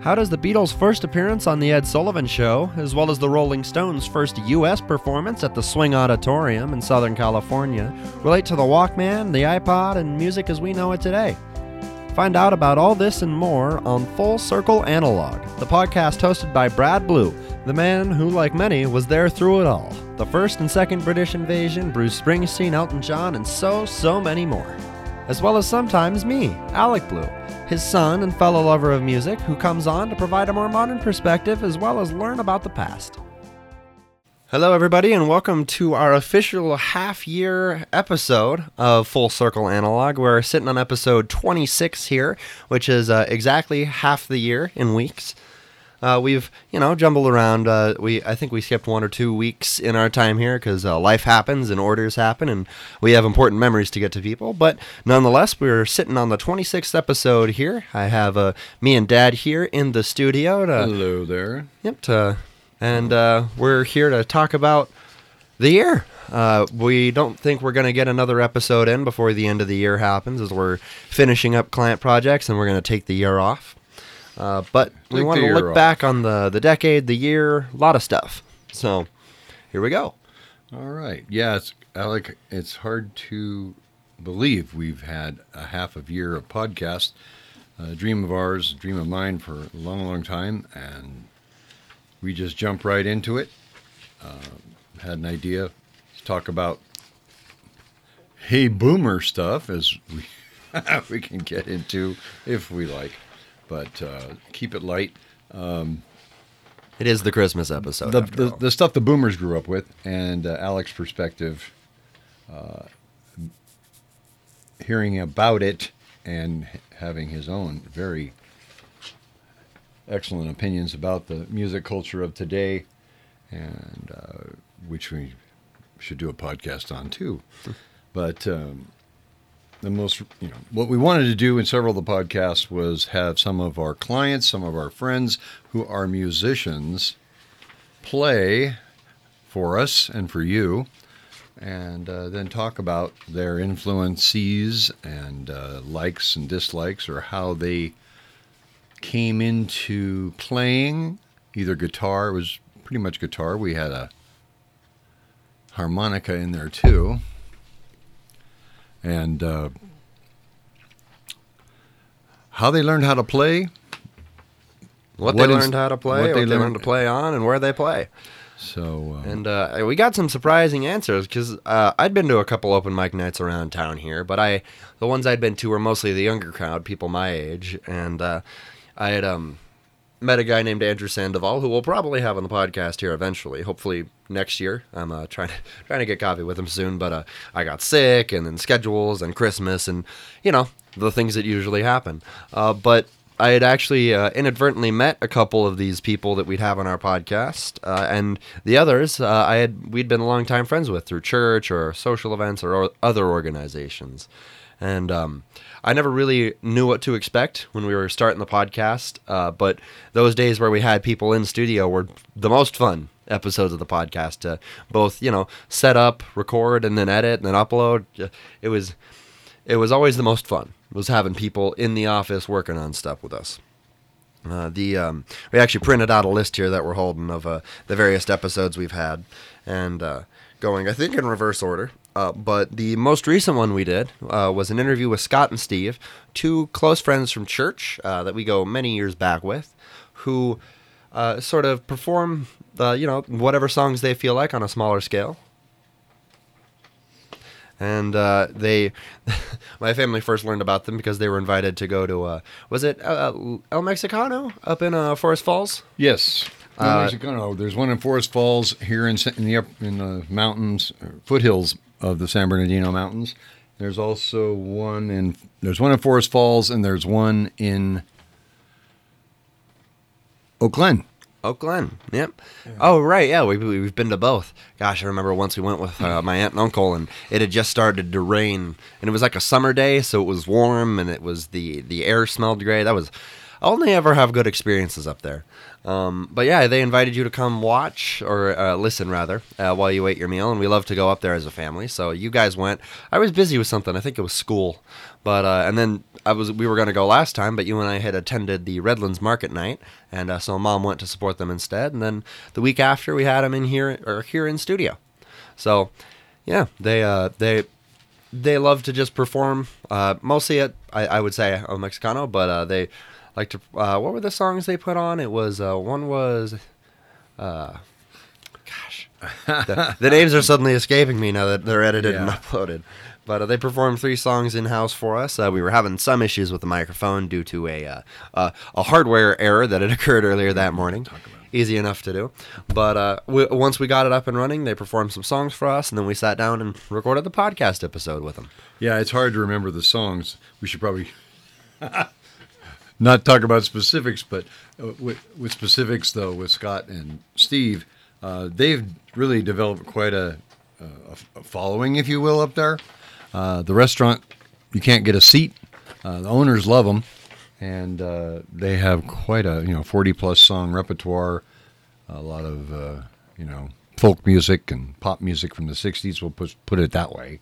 How does the Beatles' first appearance on The Ed Sullivan Show, as well as the Rolling Stones' first U.S. performance at the Swing Auditorium in Southern California, relate to the Walkman, the iPod, and music as we know it today? Find out about all this and more on Full Circle Analog, the podcast hosted by Brad Blue, the man who, like many, was there through it all. The first and second British invasion, Bruce Springsteen, Elton John, and so, so many more. As well as sometimes me, Alec Blue his son and fellow lover of music, who comes on to provide a more modern perspective as well as learn about the past. Hello, everybody, and welcome to our official half year episode of Full Circle Analog. We're sitting on episode 26 here, which is uh, exactly half the year in weeks. Uh, we've you know jumbled around. Uh, we I think we skipped one or two weeks in our time here because uh, life happens and orders happen, and we have important memories to get to people. But nonetheless, we're sitting on the 26th episode here. I have uh, me and Dad here in the studio. To, Hello there. Yep. To, and uh, we're here to talk about the year. Uh, we don't think we're going to get another episode in before the end of the year happens, as we're finishing up client projects and we're going to take the year off. Uh, but we want to look off. back on the, the decade, the year, a lot of stuff. So here we go. All right. Yeah, it's, Alec, it's hard to believe we've had a half of year of podcast. A dream of ours, dream of mine for a long, long time. And we just jump right into it. Uh, had an idea to talk about hey boomer stuff as we, we can get into if we like but uh, keep it light. Um, it is the Christmas episode. The, the, the, stuff the boomers grew up with, and uh, Alec's perspective, uh, hearing about it and having his own very excellent opinions about the music culture of today, and uh, which we should do a podcast on too. But um, the most, you know, what we wanted to do in several of the podcasts was have some of our clients, some of our friends who are musicians play for us and for you, and uh, then talk about their influences and uh, likes and dislikes or how they came into playing either guitar, it was pretty much guitar. We had a harmonica in there too and uh, how they learned how to play, what, what they learned how to play, what, they, what learned, they, learned, to play on, and where they play. So um, and uh, we got some surprising answers because uh, I'd been to a couple open mic nights around town here, but I the ones I'd been to were mostly the younger crowd, people my age, and uh, I had um, met a guy named Andrew Sandoval who we'll probably have on the podcast here eventually, hopefully next year. I'm uh, trying to trying to get coffee with him soon, but uh, I got sick and then schedules and Christmas and you know the things that usually happen. Uh, but I had actually uh, inadvertently met a couple of these people that we'd have on our podcast, uh, and the others uh, I had we'd been a long time friends with through church or social events or other organizations, and um, I never really knew what to expect when we were starting the podcast. Uh, but those days where we had people in studio were the most fun episodes of the podcast to both, you know, set up, record, and then edit and then upload. It was, it was always the most fun. Was having people in the office working on stuff with us. Uh, the um, we actually printed out a list here that we're holding of uh, the various episodes we've had, and uh, going I think in reverse order. Uh, but the most recent one we did uh, was an interview with Scott and Steve, two close friends from church uh, that we go many years back with, who uh, sort of perform the you know whatever songs they feel like on a smaller scale. And uh, they, my family first learned about them because they were invited to go to, uh, was it El Mexicano up in Forest Falls? Yes. Uh, Mexicano. There's one in Forest Falls here in, in the in the mountains, foothills of the San Bernardino Mountains. There's also one in there's one in Forest Falls and there's one in Oak Glen. Oak Glen. Yep. Yeah. Oh right, yeah. We we've been to both. Gosh, I remember once we went with uh, my aunt and uncle, and it had just started to rain, and it was like a summer day, so it was warm, and it was the the air smelled great. That was only ever have good experiences up there. Um, but yeah, they invited you to come watch or uh, listen rather uh, while you ate your meal, and we love to go up there as a family. So you guys went. I was busy with something. I think it was school, but uh, and then I was we were going to go last time, but you and I had attended the Redlands Market Night, and uh, so mom went to support them instead. And then the week after, we had them in here or here in studio. So yeah, they uh, they they love to just perform uh, mostly at I, I would say El Mexicano, but uh, they like to. Uh, what were the songs they put on? It was uh, one was, uh, gosh, the, the names are suddenly escaping me now that they're edited and uploaded. But uh, they performed three songs in house for us. Uh, we were having some issues with the microphone due to a uh, uh, a hardware error that had occurred earlier that morning. Easy enough to do, but uh, we, once we got it up and running, they performed some songs for us, and then we sat down and recorded the podcast episode with them. Yeah, it's hard to remember the songs. We should probably not talk about specifics, but uh, with, with specifics though, with Scott and Steve, uh, they've really developed quite a, a, a following, if you will, up there. Uh, the restaurant, you can't get a seat. Uh, the owners love them, and uh, they have quite a you know forty plus song repertoire. A lot of uh, you know folk music and pop music from the '60s. We'll put put it that way.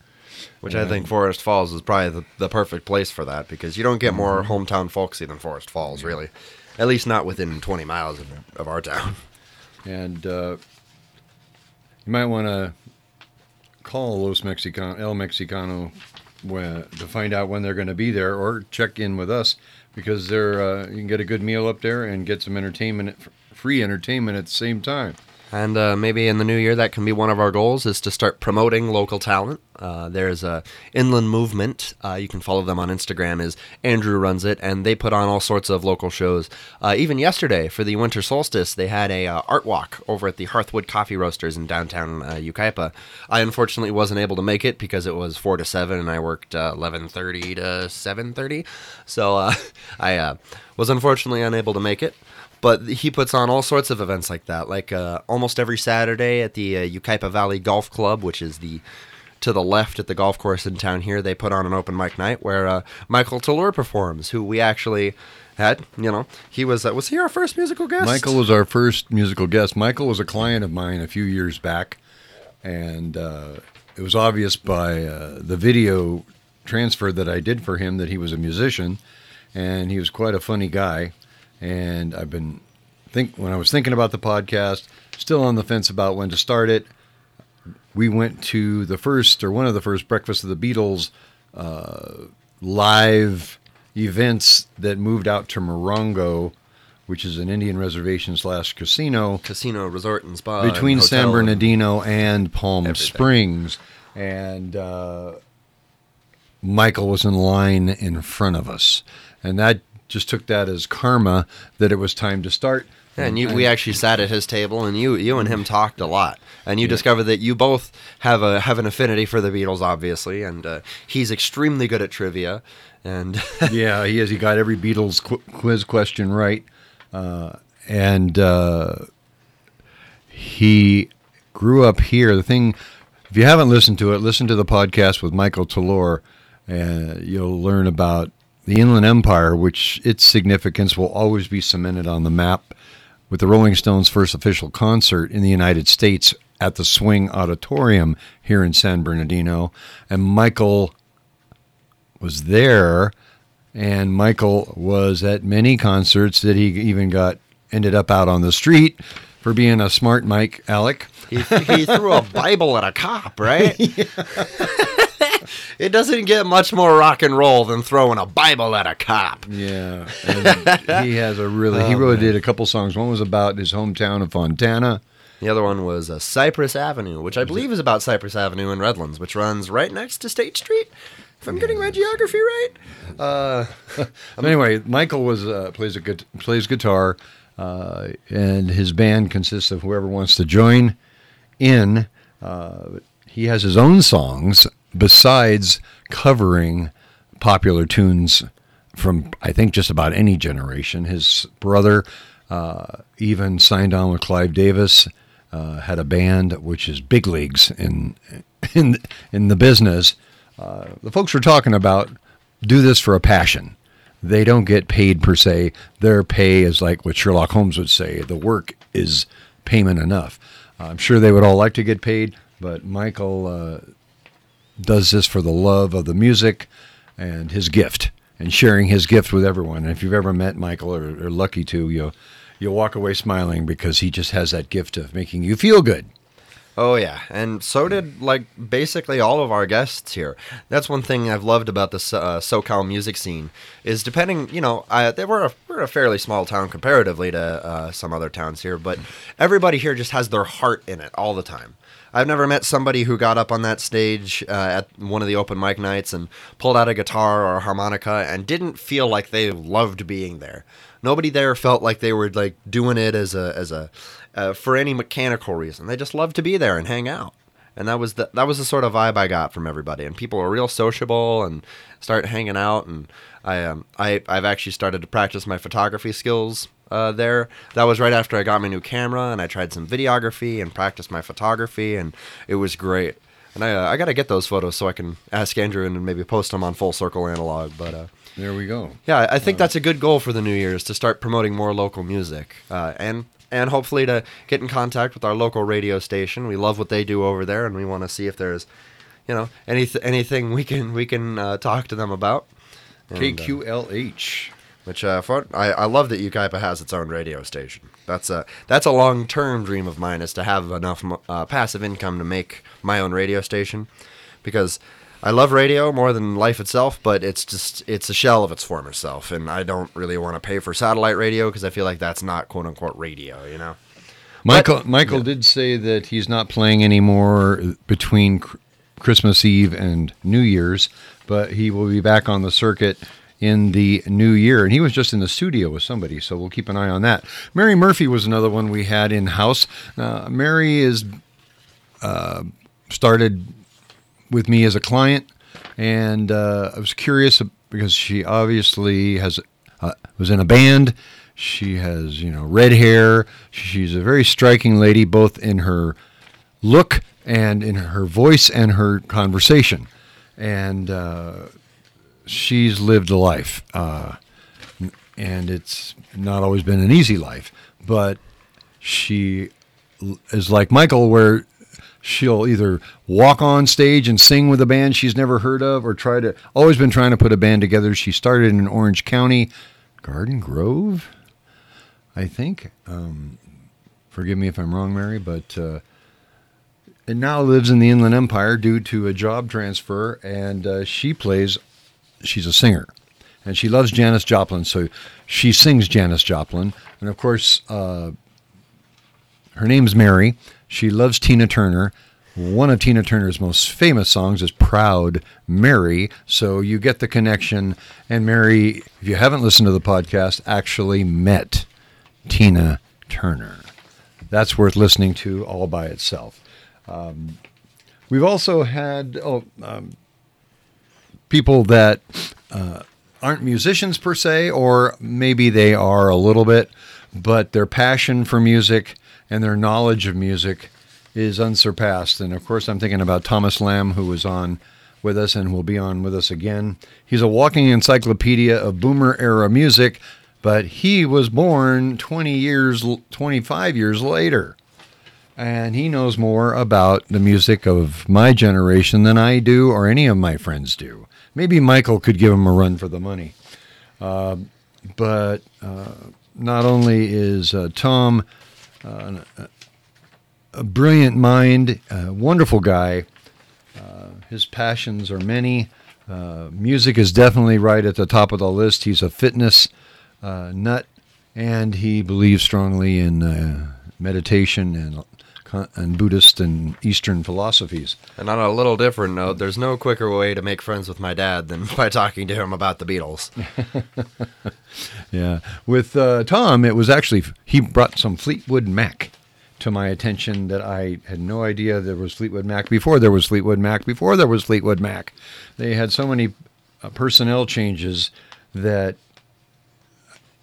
Which I think Forest Falls is probably the, the perfect place for that because you don't get more hometown folksy than Forest Falls, really. At least not within 20 miles of, of our town. And uh, you might want to call Los Mexicano, El Mexicano when, to find out when they're going to be there or check in with us because they're, uh, you can get a good meal up there and get some entertainment, free entertainment at the same time. And uh, maybe in the new year, that can be one of our goals is to start promoting local talent. Uh, there's a Inland Movement. Uh, you can follow them on Instagram. Is Andrew runs it, and they put on all sorts of local shows. Uh, even yesterday for the winter solstice, they had a uh, art walk over at the Hearthwood Coffee Roasters in downtown uh. I unfortunately wasn't able to make it because it was four to seven, and I worked uh, eleven thirty to seven thirty. So uh, I uh, was unfortunately unable to make it. But he puts on all sorts of events like that, like uh, almost every Saturday at the uh, Valley Golf Club, which is the to the left at the golf course in town here. They put on an open mic night where uh, Michael Tallur performs, who we actually had. You know, he was uh, was he our first musical guest? Michael was our first musical guest. Michael was a client of mine a few years back, and uh, it was obvious by uh, the video transfer that I did for him that he was a musician, and he was quite a funny guy. And I've been think when I was thinking about the podcast, still on the fence about when to start it. We went to the first or one of the first Breakfast of the Beatles uh, live events that moved out to Morongo, which is an Indian reservation slash casino Casino Resort and Spa between and San. Bernardino and Palm Everything. Springs, and uh, Michael was in line in front of us, and that just took that as karma that it was time to start. Yeah, and you, we actually sat at his table, and you, you and him talked a lot, and you discovered that you both have a have an affinity for the Beatles, obviously, and uh, he's extremely good at trivia, and yeah, he is. He got every Beatles qu- quiz question right, uh, and uh, he grew up here. The thing, if you haven't listened to it, listen to the podcast with Michael Talor, and you'll learn about the Inland Empire, which its significance will always be cemented on the map with the Rolling Stones' first official concert in the United States at the Swing Auditorium here in San Bernardino, and Michael was there, and Michael was at many concerts that he even got ended up out on the street for being a smart Mike Alec. he, he threw a Bible at a cop, right? it doesn't get much more rock and roll than throwing a Bible at a cop. Yeah, and he has a really he Oh, really man. did a couple songs. One was about his hometown of Fontana. The other one was uh, Cypress Avenue, which I believe is about Cypress Avenue in Redlands, which runs right next to State Street. If I'm getting my geography right. Uh, anyway, Michael was uh, plays a good plays guitar, uh, and his band consists of whoever wants to join in. Uh, he has his own songs besides covering popular tunes from I think just about any generation. His brother uh, even signed on with Clive Davis. Uh, had a band which is big leagues in in in the business. Uh, the folks we're talking about do this for a passion. they don't get paid per se. Their pay is like what Sherlock Holmes would say the work is payment enough. I'm sure they would all like to get paid, but Michael uh, does this for the love of the music and his gift and sharing his gift with everyone. And if you've ever met Michael or, lucky to, you'll, you'll walk away smiling because he just has that gift of making you feel good. Oh yeah, and so did like basically all of our guests here. That's one thing I've loved about the uh, SoCal music scene is depending, you know, I, they were a, we're a fairly small town comparatively to uh, some other towns here, but everybody here just has their heart in it all the time. I've never met somebody who got up on that stage uh, at one of the open mic nights and pulled out a guitar or a harmonica and didn't feel like they loved being there. Nobody there felt like they were like doing it as a as a uh, for any mechanical reason. They just loved to be there and hang out. And that was the that was the sort of vibe I got from everybody. And people are real sociable and start hanging out. And I um I I've actually started to practice my photography skills uh, there. That was right after I got my new camera and I tried some videography and practiced my photography and it was great. And I, uh, I got to get those photos so I can ask Andrew and maybe post them on Full Circle Analog. But uh, there we go. Yeah, I think uh, that's a good goal for the new year is to start promoting more local music. Uh, and and hopefully to get in contact with our local radio station. We love what they do over there, and we want to see if there's, you know, any anything we can we can uh, talk to them about. And, KQLH. Which uh, I, I love that Yucaipa has its own radio station. That's a that's a long term dream of mine is to have enough uh, passive income to make my own radio station, because I love radio more than life itself, but it's just it's a shell of its former self, and I don't really want to pay for satellite radio because I feel like that's not quote unquote radio, you know. Michael but, Michael yeah. did say that he's not playing anymore between Christmas Eve and New Year's, but he will be back on the circuit in the new year. And he was just in the studio with somebody, so we'll keep an eye on that. Mary Murphy was another one we had in house. Uh, Mary is uh, started with me as a client, and uh, I was curious because she obviously has uh, was in a band. She has you know red hair. She's a very striking lady, both in her look and in her voice and her conversation, and uh, she's lived a life, uh, and it's not always been an easy life, but she is like Michael, where she'll either walk on stage and sing with a band she's never heard of or try to always been trying to put a band together. She started in orange county garden grove i think. Um, forgive me if i'm wrong mary but uh, and now lives in the inland empire due to a job transfer and uh, she plays she's a singer and she loves janis joplin so she sings janis joplin and of course uh, her name's mary she loves Tina Turner. One of Tina Turner's most famous songs is Proud Mary. So you get the connection. And Mary, if you haven't listened to the podcast, actually met Tina Turner. That's worth listening to all by itself. Um, we've also had oh, um, people that uh, aren't musicians per se, or maybe they are a little bit, but their passion for music and their knowledge of music is unsurpassed. And of course, I'm thinking about Thomas Lamb, who was on with us and will be on with us again. He's a walking encyclopedia of boomer era music, but he was born 20 years, 25 years later. And he knows more about the music of my generation than I do or any of my friends do. Maybe Michael could give him a run for the money. Uh, but uh, not only is uh, Tom uh, a brilliant mind, a wonderful guy. Uh, his passions are many. Uh, music is definitely right at the top of the list. He's a fitness nut, and he believes strongly in meditation and and Buddhist and Eastern philosophies. And on a little different note, there's no quicker way to make friends with my dad than by talking to him about the Beatles. yeah. With uh, Tom, it was actually, he brought some Fleetwood Mac to my attention that I had no idea there was Fleetwood Mac before there was Fleetwood Mac before there was Fleetwood Mac. They had so many uh, personnel changes that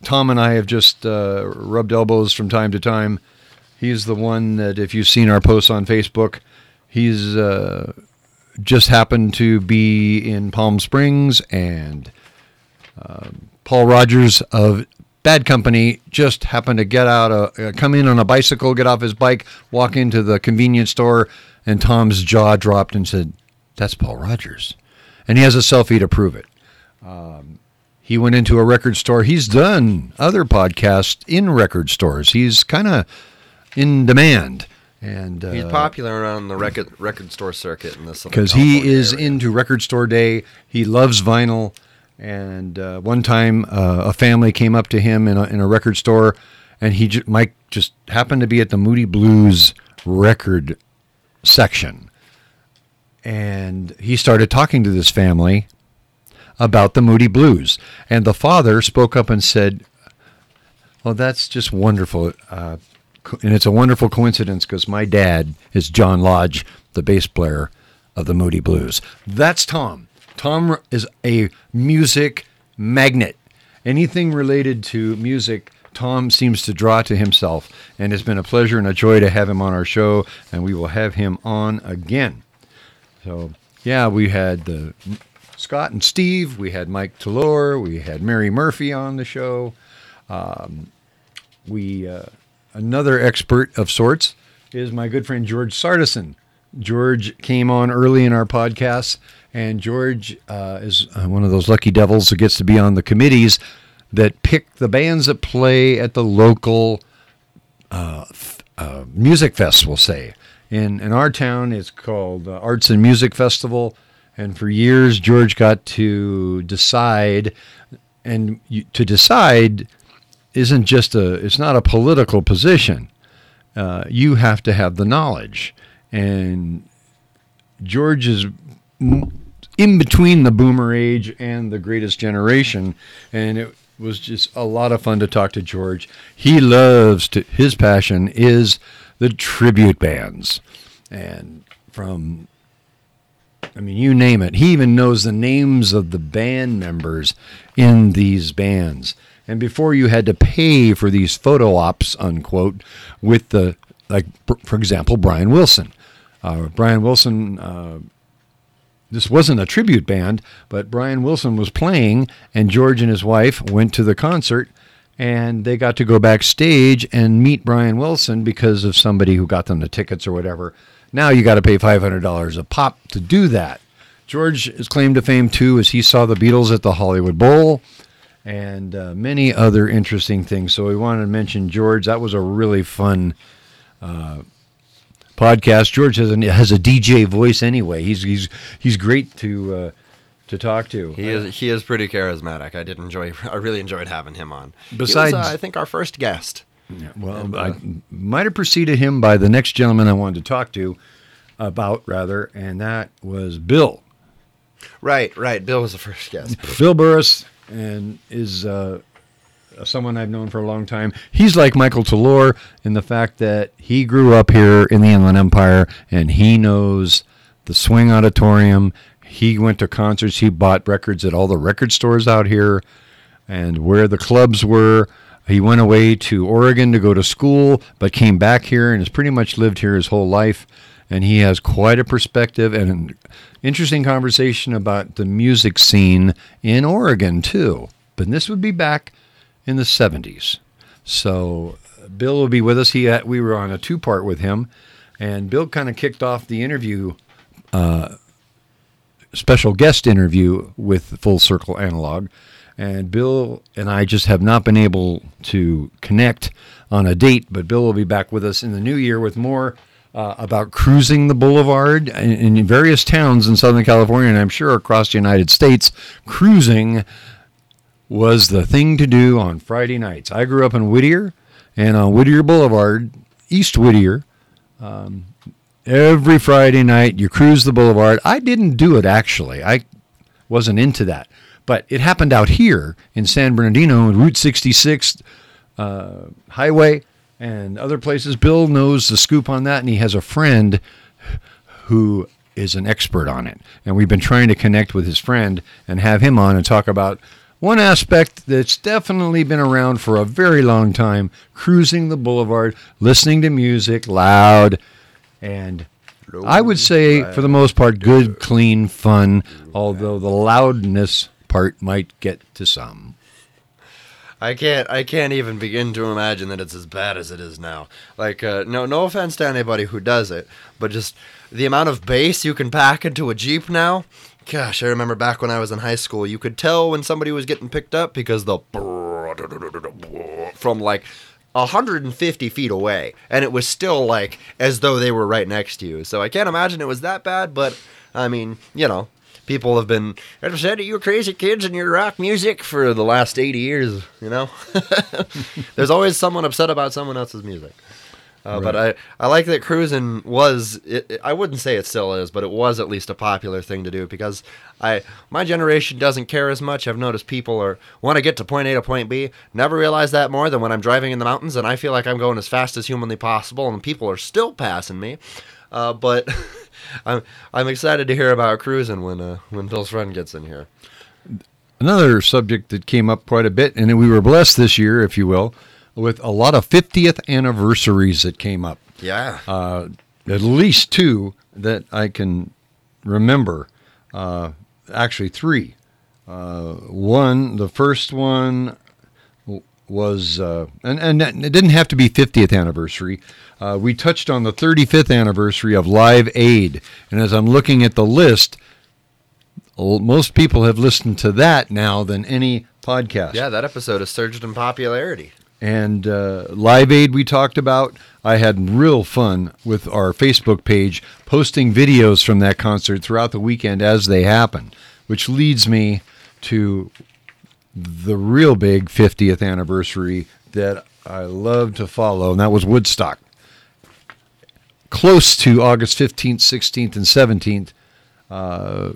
Tom and I have just uh, rubbed elbows from time to time He's the one that, if you've seen our posts on Facebook, he's uh, just happened to be in Palm Springs and uh, Paul Rodgers of Bad Company just happened to get out, a, uh, come in on a bicycle, get off his bike, walk into the convenience store, and Tom's jaw dropped and said, "That's Paul Rodgers," and he has a selfie to prove it. Um, he went into a record store. He's done other podcasts in record stores. He's kind of in demand. And uh, He's popular around the record record store circuit in this because he is area. into record store day. He loves vinyl. And uh, one time, uh, a family came up to him in a, in a record store, and he j- Mike just happened to be at the Moody Blues record section, and he started talking to this family about the Moody Blues. And the father spoke up and said, Well, that's just wonderful. Uh, and it's a wonderful coincidence because my dad is John Lodge, the bass player of the Moody Blues. That's Tom. Tom is a music magnet. Anything related to music, Tom seems to draw to himself. And it's been a pleasure and a joy to have him on our show, and we will have him on again. So, yeah, we had the Scott and Steve. We had Mike Talor. We had Mary Murphy on the show. Um, we uh, another expert of sorts is my good friend George Sardison. George came on early in our podcast, and George uh, is uh, one of those lucky devils who gets to be on the committees that pick the bands that play at the local uh, uh music fest. We'll say in in our town, it's called uh, Arts and Music Festival. And for years, George got to decide, and to decide isn't just a, it's not a political position. Uh, you have to have the knowledge. And George is in between the boomer age and the greatest generation. And it was just a lot of fun to talk to George. He loves to, his passion is the tribute bands. And from I mean, you name it. He even knows the names of the band members in these bands. And before you had to pay for these photo ops, unquote, with the, like, for example, Brian Wilson. Uh, Brian Wilson, uh, this wasn't a tribute band, but Brian Wilson was playing, and George and his wife went to the concert, and they got to go backstage and meet Brian Wilson because of somebody who got them the tickets or whatever. Now you got to pay $500 a pop to do that. George's claim to fame, too, is he saw the Beatles at the Hollywood Bowl and uh, many other interesting things. So we wanted to mention George. That was a really fun uh, podcast. George has a, has a DJ voice anyway. He's he's he's great to uh, to talk to. He is he is pretty charismatic. I did enjoy. I really enjoyed having him on. Besides, was, uh, I think our first guest. Yeah, well, and, I uh, might have preceded him by the next gentleman I wanted to talk to about, rather, and that was Bill. Right, right. Bill was the first guest. Bill Burris and is uh, someone I've known for a long time. He's like Michael Talor in the fact that he grew up here in the Inland Empire and he knows the Swing Auditorium. He went to concerts. He bought records at all the record stores out here and where the clubs were. He went away to Oregon to go to school, but came back here and has pretty much lived here his whole life. And he has quite a perspective and an interesting conversation about the music scene in Oregon, too. But this would be back in the 70s. So Bill will be with us. He had, we were on a two part with him, and Bill kind of kicked off the interview, uh, special guest interview with Full Circle Analog. And Bill and I just have not been able to connect on a date, but Bill will be back with us in the new year with more uh, about cruising the boulevard in, in, various towns in Southern California, and I'm sure across the United States. Cruising was the thing to do on Friday nights. I grew up in Whittier, and on Whittier Boulevard, East Whittier, um, every Friday night you cruise the boulevard. I didn't do it actually. I wasn't into that. But it happened out here in San Bernardino on Route 66 uh, highway and other places. Bill knows the scoop on that, and he has a friend who is an expert on it. And we've been trying to connect with his friend and have him on and talk about one aspect that's definitely been around for a very long time cruising the boulevard, listening to music loud, and I would say, for the most part, good, clean, fun, although the loudness part might get to some. I can't I can't even begin to imagine that it's as bad as it is now. Like uh, no no offense to anybody who does it, but just the amount of bass you can pack into a Jeep now. Gosh, I remember back when I was in high school, you could tell when somebody was getting picked up because the from like 150 feet away, and it was still like as though they were right next to you. So I can't imagine it was that bad, but I mean, you know, people have been ever said you crazy kids and your rock music for the last 80 years you know there's always someone upset about someone else's music uh, But I, I like that cruising was it, it- I wouldn't say it still is, but it was at least a popular thing to do because I my generation doesn't care as much. I've noticed people are want to get to point A to point B. Never realized that more than when I'm driving in the mountains and I feel like I'm going as fast as humanly possible and people are still passing me. Uh, but I'm I'm excited to hear about cruising when uh, when Bill's friend gets in here. Another subject that came up quite a bit, and we were blessed this year, if you will, with a lot of 50th anniversaries that came up. Yeah. Uh, at least two that I can remember. Uh, actually, three. Uh, one, the first one was, uh, and, and it didn't have to be 50th anniversary. Uh, we touched on the 35th anniversary of Live Aid. And as I'm looking at the list, most people have listened to that now than any podcast. yeah, that episode has surged in popularity. and uh, Live Aid we talked about. I had real fun with our Facebook page posting videos from that concert throughout the weekend as they happen, which leads me to the real big 50th anniversary that I love to follow, and that was Woodstock. Close to August 15th, 16th, and 17th, uh,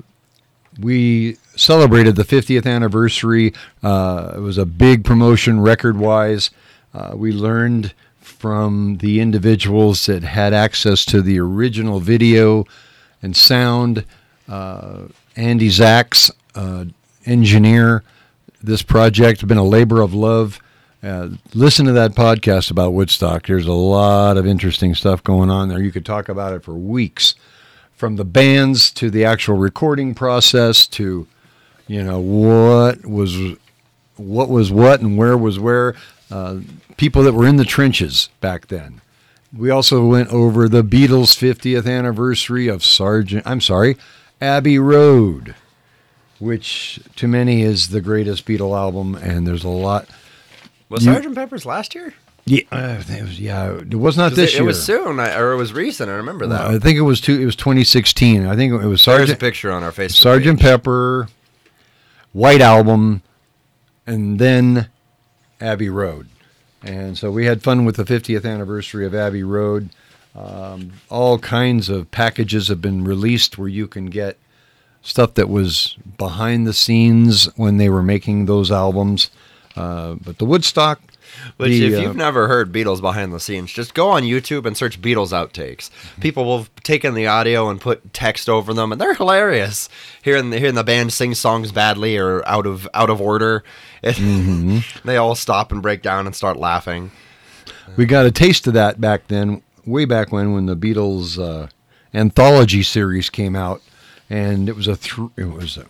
we celebrated the 50th anniversary. Uh, it was a big promotion record wise. Uh, we learned from the individuals that had access to the original video and sound. Uh, Andy Zax, uh, engineer, this project has been a labor of love. Uh, listen to that podcast about Woodstock. There's a lot of interesting stuff going on there. You could talk about it for weeks from the bands to the actual recording process to you know what was what was what and where was where uh, people that were in the trenches back then we also went over the beatles 50th anniversary of sergeant i'm sorry abbey road which to many is the greatest beatle album and there's a lot Was You- Sergeant Pepper's last year? yeah, think it was, yeah it was not this it, year it was soon, I, or it was recent. I remember that. i think it was two, it was 2016 i think it was There's a sergeant picture on our Facebook. Sergeant page. Pepper, White Album, and then Abbey Road. And so we had fun with the 50th anniversary of Abbey Road. Um, all kinds of packages have been released where you can get stuff that was behind the scenes when they were making those albums. Uh, but the Woodstock, Which, the, if uh, you've never heard Beatles behind the scenes, just go on YouTube and search Beatles outtakes. People will have taken the audio and put text over them, and they're hilarious. Hearing the, hearing the band sing songs badly or out of out of order, Mm-hmm. they all stop and break down and start laughing. We got a taste of that back then, way back when, when the Beatles uh, anthology series came out, and it was a th- it was a,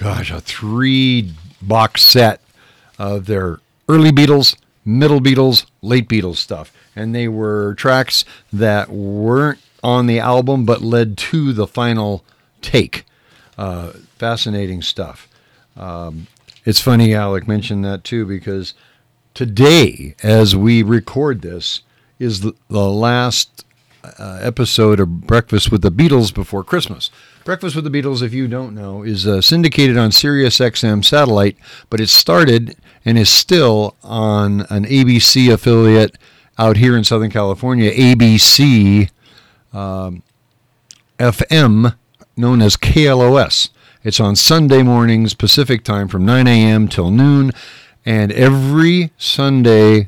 gosh a three box set of their early Beatles, middle Beatles, late Beatles stuff, and they were tracks that weren't on the album but led to the final take. Uh, fascinating stuff. Um, it's funny Alec mentioned that too because today, as we record this, is the, the last uh, episode of Breakfast with the Beatles before Christmas. Breakfast with the Beatles, if you don't know, is uh, syndicated on Sirius XM satellite, but it started and is still on an ABC affiliate out here in Southern California, ABC um, FM, known as KLOS. It's on Sunday mornings Pacific time from 9 a.m. till noon, and every Sunday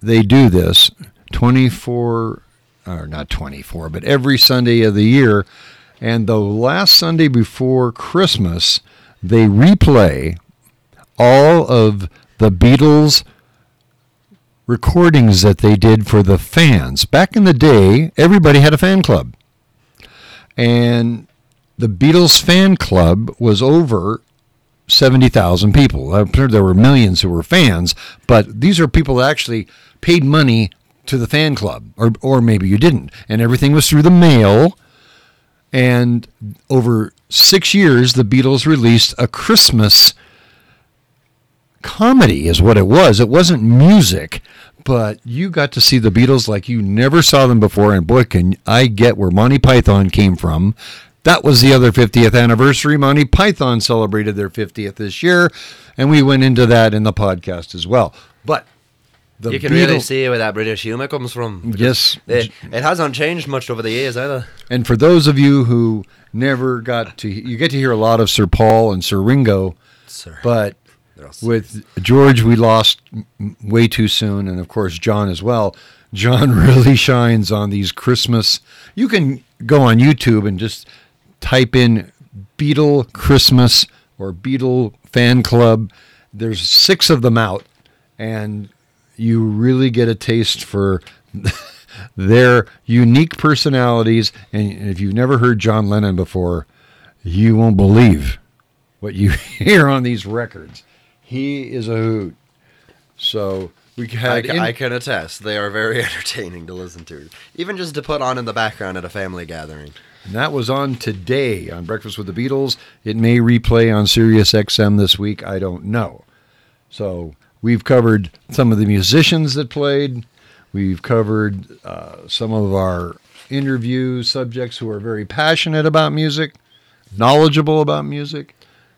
they do this 24 or not 24 but every sunday of the year. And the last sunday before christmas they replay all of the beatles recordings that they did for the fans. Back in the day everybody had a fan club. And the beatles fan club was over 70,000 people. I'm sure there were millions who were fans, but these are people that actually paid money to the fan club, or, or maybe you didn't. And everything was through the mail. And over six years, the Beatles released a Christmas comedy, is what it was. It wasn't music, but you got to see the Beatles like you never saw them before. And boy, can I get where Monty Python came from. That was the other 50th anniversary. Monty Python celebrated their 50th this year, and we went into that in the podcast as well. But the you can really see where that British humour comes from. Yes. It, it hasn't changed much over the years either. And for those of you who never got to, you get to hear a lot of Sir Paul and Sir Ringo, Sir. but They're all sick. with George, we lost way too soon, and of course John as well. John really shines on these Christmas. You can go on YouTube and just type in Beatle Christmas or Beatle Fan Club. There's six of them out, and you really get a taste for their unique personalities. And if you've never heard John Lennon before, you won't believe what you hear on these records. He is a hoot. So we I, had ca- in- I can attest. They are very entertaining to listen to. Even just to put on in the background at a family gathering. and that was on today on Breakfast with the Beatles. It may replay on Sirius XM this week. I don't know. So we've covered some of the musicians that played. We've covered uh, some of our interview subjects who are very passionate about music, knowledgeable about music,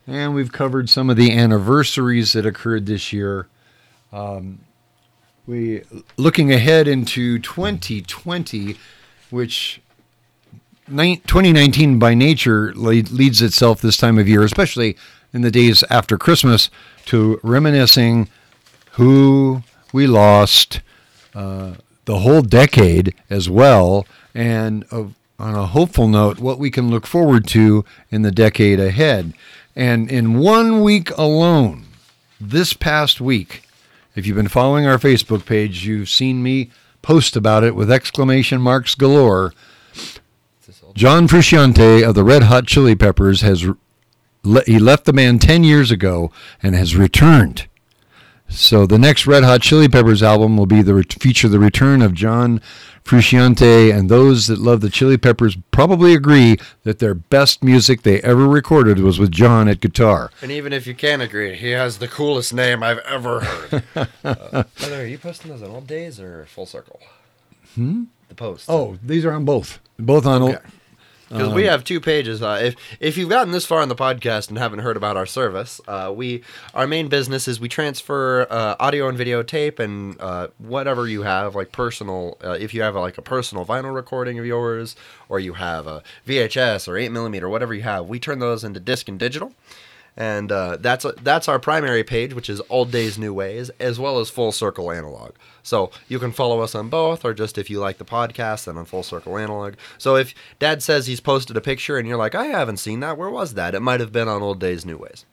and we've covered some of the anniversaries that occurred this year. Um, we looking ahead into 2020, which nine- 2019 by nature lead, leads itself this time of year, especially in the days after Christmas, to reminiscing who we lost, uh, the whole decade as well, and of, on a hopeful note, what we can look forward to in the decade ahead. And in one week alone, this past week, if you've been following our Facebook page, you've seen me post about it with exclamation marks galore. John Frusciante of the Red Hot Chili Peppers has he left the band 10 years ago and has returned. So the next Red Hot Chili Peppers album will be the re- feature the return of John Frusciante, and those that love the Chili Peppers probably agree that their best music they ever recorded was with John at guitar. And even if you can't agree, he has the coolest name I've ever heard. uh, by the way, are you posting those on old days or full circle? Hmm? The post. Oh, these are on both, both on. Okay. Because we have two pages. Uh, if if you've gotten this far in the podcast and haven't heard about our service, uh, we our main business is we transfer uh, audio and video tape and uh, whatever you have, like personal. Uh, if you have like a personal vinyl recording of yours, or you have a VHS or eight millimeter, whatever you have, we turn those into disc and digital. And uh, that's that's our primary page, which is Old Days New Ways, as well as Full Circle Analog. So you can follow us on both, or just if you like the podcast, then on Full Circle Analog. So if Dad says he's posted a picture and you're like, I haven't seen that, where was that? It might have been on Old Days New Ways.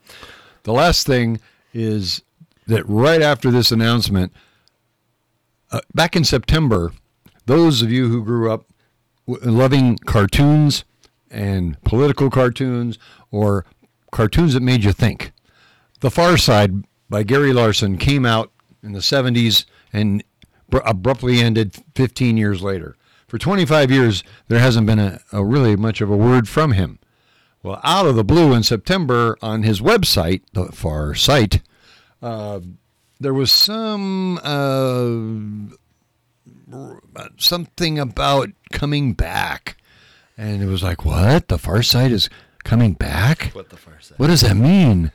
The last thing is that right after this announcement, uh, back in September, those of you who grew up loving cartoons and political cartoons or cartoons that made you think, The Far Side by Gary Larson came out in the 70s and br- abruptly ended 15 years later. For 25 years, there hasn't been a, a really much of a word from him. Well, out of the blue in September on his website, the Far Site, uh, there was some uh, something about coming back, and it was like, what? The Far Site is coming back? What the far side? What does that mean?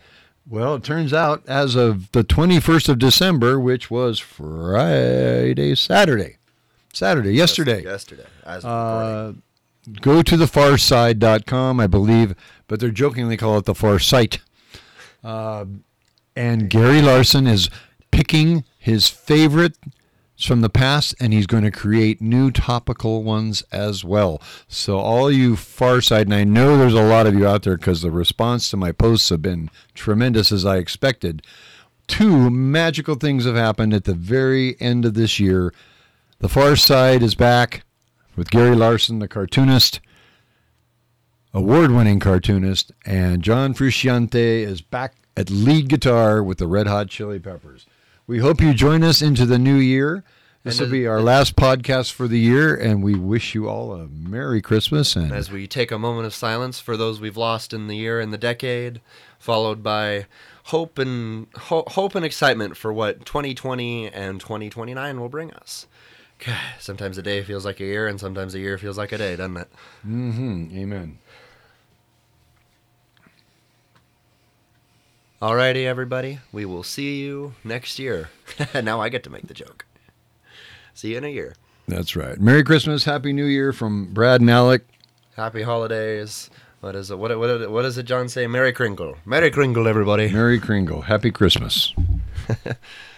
Well, it turns out as of the 21st of December, which was Friday, Saturday, Saturday, yesterday. Yesterday. As of recording. Uh, go to thefarside.com, I believe, but they're jokingly call it the Far Site. Uh, and Gary Larson is picking his favorite from the past, and he's going to create new topical ones as well. So, all you Far Side, and I know there's a lot of you out there because the response to my posts have been tremendous as I expected. Two magical things have happened at the very end of this year. The Far Side is back with Gary Larson, the cartoonist, award winning cartoonist, and John Frusciante is back at lead guitar with the Red Hot Chili Peppers. We hope you join us into the new year. This will be our last podcast for the year, and we wish you all a Merry Christmas and As we take a moment of silence for those we've lost in the year and the decade, followed by hope and ho- hope and excitement for what 2020 and 2029 will bring us. God, sometimes a day feels like a year, and sometimes a year feels like a day, doesn't it? mm-hmm. Amen. Alrighty, everybody. We will see you next year. now I get to make the joke. See you in a year. That's right. Merry Christmas, Happy New Year from Brad and Alec. Happy holidays. What is it? What, what, what does it, John say? Merry Kringle. Merry Kringle, everybody. Merry Kringle. Happy Christmas.